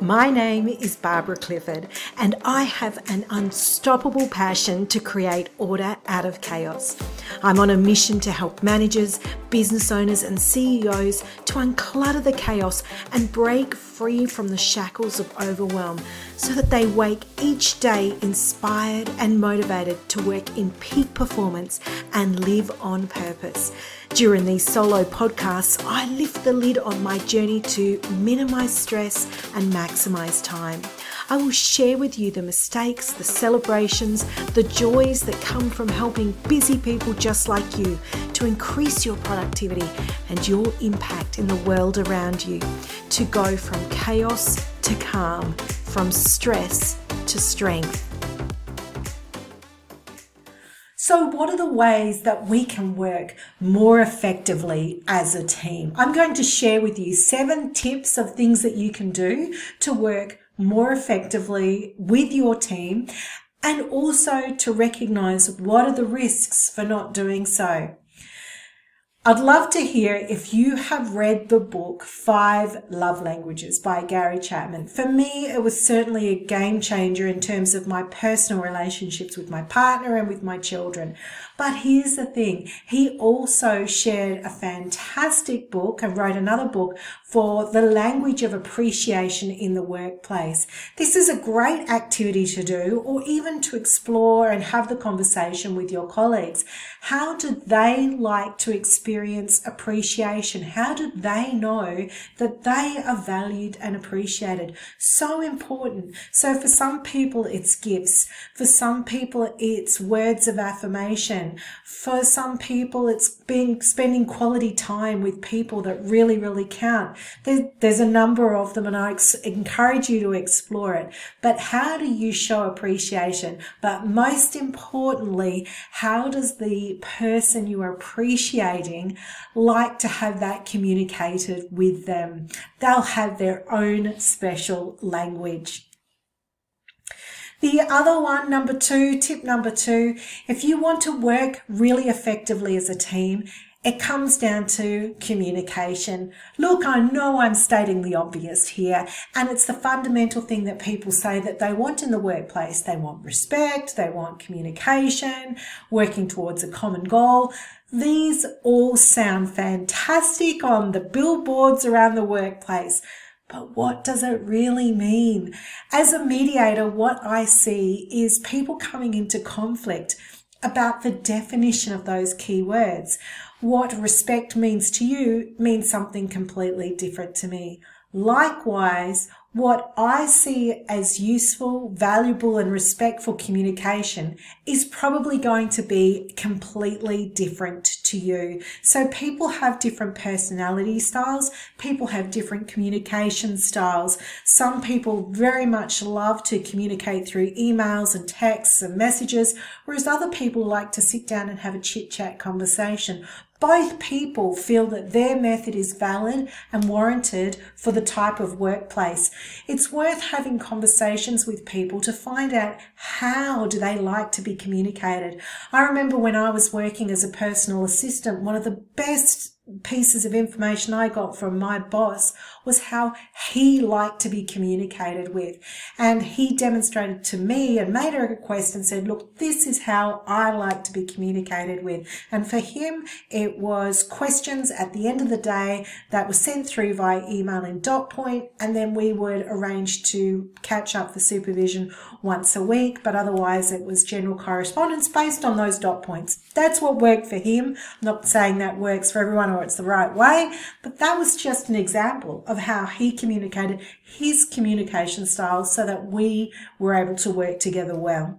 My name is Barbara Clifford, and I have an unstoppable passion to create order out of chaos. I'm on a mission to help managers, business owners, and CEOs to unclutter the chaos and break free from the shackles of overwhelm so that they wake each day inspired and motivated to work in peak performance and live on purpose. During these solo podcasts, I lift the lid on my journey to minimize stress and maximize time. I will share with you the mistakes, the celebrations, the joys that come from helping busy people just like you to increase your productivity and your impact in the world around you, to go from chaos to calm, from stress to strength. So, what are the ways that we can work more effectively as a team? I'm going to share with you seven tips of things that you can do to work more effectively with your team and also to recognize what are the risks for not doing so. I'd love to hear if you have read the book Five Love Languages by Gary Chapman. For me, it was certainly a game changer in terms of my personal relationships with my partner and with my children. But here's the thing. He also shared a fantastic book and wrote another book for the language of appreciation in the workplace. This is a great activity to do or even to explore and have the conversation with your colleagues. How do they like to experience appreciation? How do they know that they are valued and appreciated? So important. So for some people, it's gifts. For some people, it's words of affirmation. For some people, it's being spending quality time with people that really, really count. There's, there's a number of them, and I ex- encourage you to explore it. But how do you show appreciation? But most importantly, how does the person you are appreciating like to have that communicated with them? They'll have their own special language. The other one, number two, tip number two, if you want to work really effectively as a team, it comes down to communication. Look, I know I'm stating the obvious here, and it's the fundamental thing that people say that they want in the workplace. They want respect, they want communication, working towards a common goal. These all sound fantastic on the billboards around the workplace. But what does it really mean? As a mediator, what I see is people coming into conflict about the definition of those key words. What respect means to you means something completely different to me. Likewise, what I see as useful, valuable, and respectful communication is probably going to be completely different to you. So people have different personality styles. People have different communication styles. Some people very much love to communicate through emails and texts and messages, whereas other people like to sit down and have a chit chat conversation both people feel that their method is valid and warranted for the type of workplace. It's worth having conversations with people to find out how do they like to be communicated. I remember when I was working as a personal assistant, one of the best pieces of information I got from my boss was how he liked to be communicated with. And he demonstrated to me and made a request and said, look, this is how I like to be communicated with. And for him, it was questions at the end of the day that were sent through via email in dot point. And then we would arrange to catch up for supervision once a week. But otherwise it was general correspondence based on those dot points. That's what worked for him. I'm not saying that works for everyone or it's the right way, but that was just an example of how he communicated his communication style so that we were able to work together well.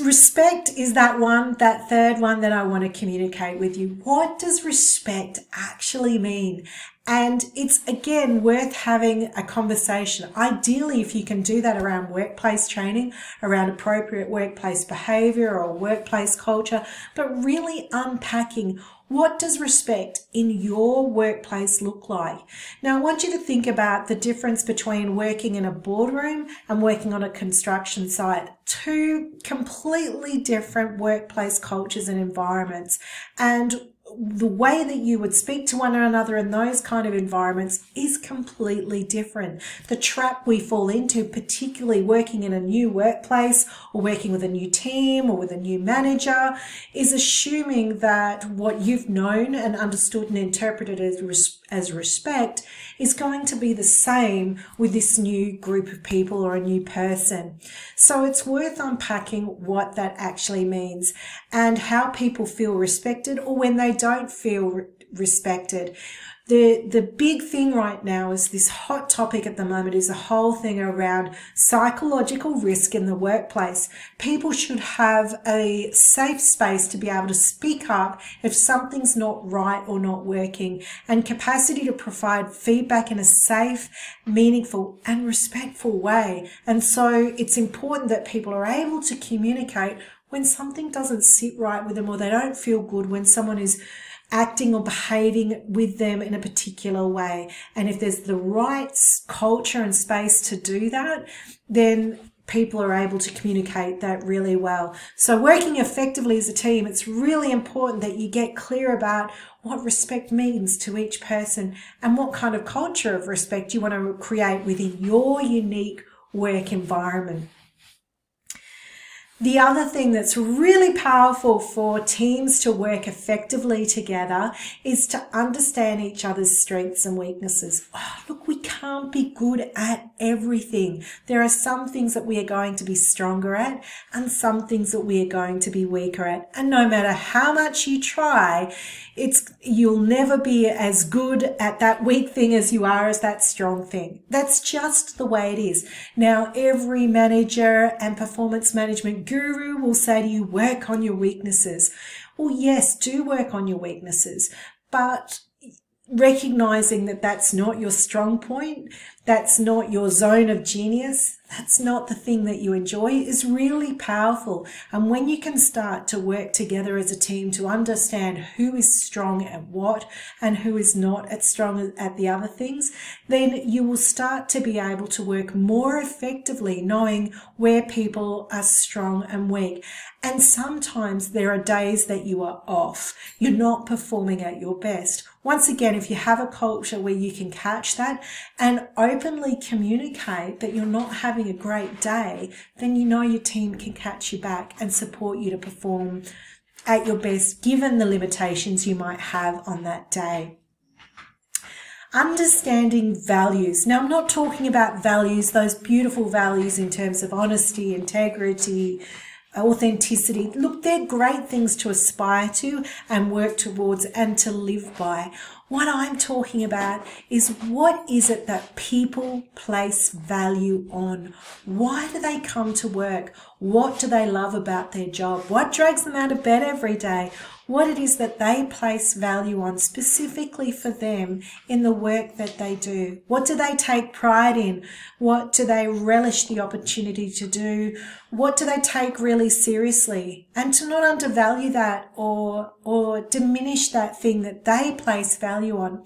Respect is that one, that third one that I want to communicate with you. What does respect actually mean? And it's again worth having a conversation. Ideally, if you can do that around workplace training, around appropriate workplace behavior or workplace culture, but really unpacking what does respect in your workplace look like? Now, I want you to think about the difference between working in a boardroom and working on a construction site. Two completely different workplace cultures and environments. And the way that you would speak to one another in those kind of environments is completely different. The trap we fall into, particularly working in a new workplace or working with a new team or with a new manager, is assuming that what you've known and understood and interpreted as, as respect is going to be the same with this new group of people or a new person. So it's worth unpacking what that actually means and how people feel respected or when they don't feel respected the the big thing right now is this hot topic at the moment is a whole thing around psychological risk in the workplace. People should have a safe space to be able to speak up if something's not right or not working and capacity to provide feedback in a safe, meaningful and respectful way. And so it's important that people are able to communicate when something doesn't sit right with them or they don't feel good when someone is acting or behaving with them in a particular way. And if there's the right culture and space to do that, then people are able to communicate that really well. So working effectively as a team, it's really important that you get clear about what respect means to each person and what kind of culture of respect you want to create within your unique work environment. The other thing that's really powerful for teams to work effectively together is to understand each other's strengths and weaknesses. Oh, look, we can't be good at everything. There are some things that we are going to be stronger at and some things that we are going to be weaker at. And no matter how much you try, it's, you'll never be as good at that weak thing as you are as that strong thing. That's just the way it is. Now, every manager and performance management guru will say to you, work on your weaknesses. Well, yes, do work on your weaknesses, but recognizing that that's not your strong point, that's not your zone of genius, that's not the thing that you enjoy is really powerful. And when you can start to work together as a team to understand who is strong at what and who is not as strong at the other things, then you will start to be able to work more effectively knowing where people are strong and weak. And sometimes there are days that you are off. You're not performing at your best. Once again, if you have a culture where you can catch that and openly communicate that you're not having a great day, then you know your team can catch you back and support you to perform at your best given the limitations you might have on that day. Understanding values. Now, I'm not talking about values, those beautiful values in terms of honesty, integrity, authenticity. Look, they're great things to aspire to and work towards and to live by. What I'm talking about is what is it that people place value on? Why do they come to work? What do they love about their job? What drags them out of bed every day? what it is that they place value on specifically for them in the work that they do. What do they take pride in? What do they relish the opportunity to do? What do they take really seriously? And to not undervalue that or, or diminish that thing that they place value on.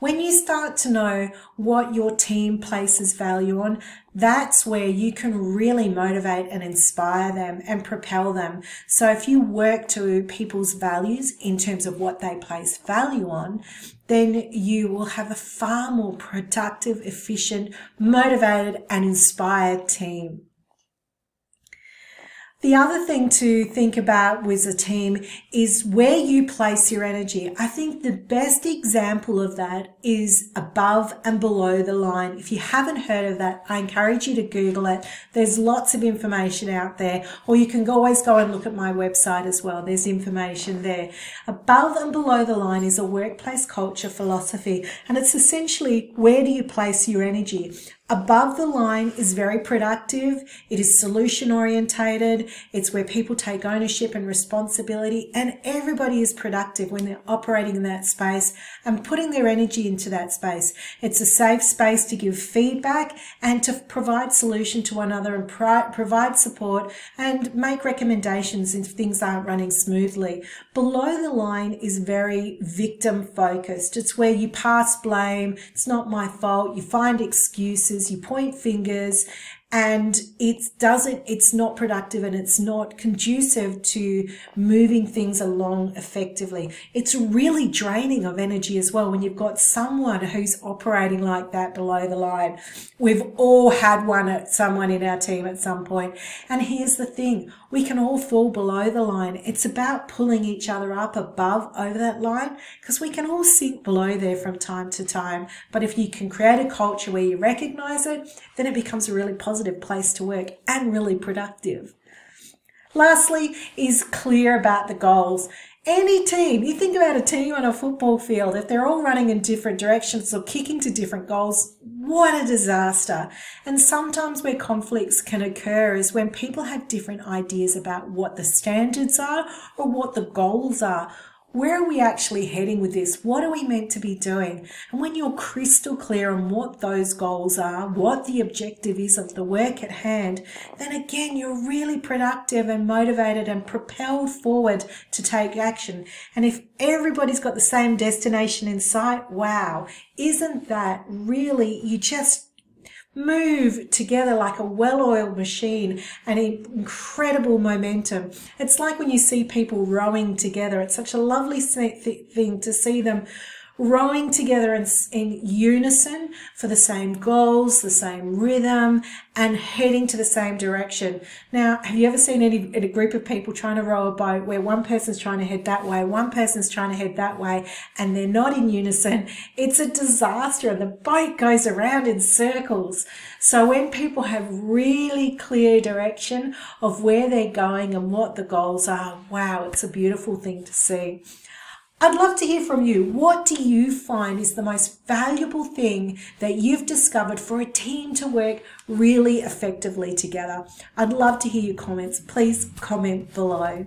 When you start to know what your team places value on, that's where you can really motivate and inspire them and propel them. So if you work to people's values in terms of what they place value on, then you will have a far more productive, efficient, motivated and inspired team. The other thing to think about with a team is where you place your energy. I think the best example of that is above and below the line. If you haven't heard of that, I encourage you to Google it. There's lots of information out there, or you can always go and look at my website as well. There's information there. Above and below the line is a workplace culture philosophy, and it's essentially where do you place your energy? Above the line is very productive. It is solution orientated. It's where people take ownership and responsibility and everybody is productive when they're operating in that space and putting their energy into that space. It's a safe space to give feedback and to provide solution to one another and provide support and make recommendations if things aren't running smoothly. Below the line is very victim focused. It's where you pass blame. It's not my fault. You find excuses you point fingers, and it doesn't it's not productive and it's not conducive to moving things along effectively. It's really draining of energy as well when you've got someone who's operating like that below the line. We've all had one at someone in our team at some point. And here's the thing we can all fall below the line it's about pulling each other up above over that line because we can all sink below there from time to time but if you can create a culture where you recognize it then it becomes a really positive place to work and really productive. Lastly, is clear about the goals. Any team, you think about a team on a football field, if they're all running in different directions or kicking to different goals, what a disaster. And sometimes where conflicts can occur is when people have different ideas about what the standards are or what the goals are where are we actually heading with this? What are we meant to be doing? And when you're crystal clear on what those goals are, what the objective is of the work at hand, then again, you're really productive and motivated and propelled forward to take action. And if everybody's got the same destination in sight, wow, isn't that really, you just move together like a well-oiled machine and incredible momentum. It's like when you see people rowing together. It's such a lovely thing to see them rowing together in, in unison for the same goals, the same rhythm, and heading to the same direction. Now, have you ever seen any a group of people trying to row a boat where one person's trying to head that way, one person's trying to head that way, and they're not in unison? It's a disaster, and the boat goes around in circles. So when people have really clear direction of where they're going and what the goals are, wow, it's a beautiful thing to see. I'd love to hear from you. What do you find is the most valuable thing that you've discovered for a team to work really effectively together? I'd love to hear your comments. Please comment below.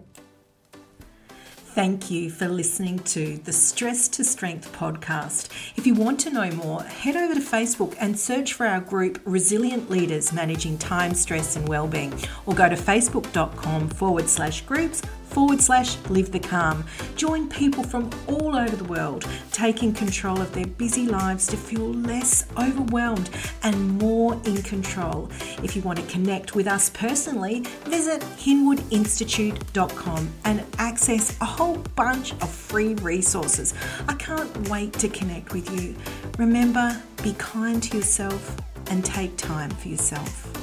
Thank you for listening to the Stress to Strength podcast. If you want to know more, head over to Facebook and search for our group Resilient Leaders Managing Time, Stress and Wellbeing, or go to facebook.com forward slash groups forward slash live the calm. Join people from all over the world taking control of their busy lives to feel less overwhelmed and more in control. If you want to connect with us personally, visit hinwoodinstitute.com and access a whole bunch of free resources. I can't wait to connect with you. Remember, be kind to yourself and take time for yourself.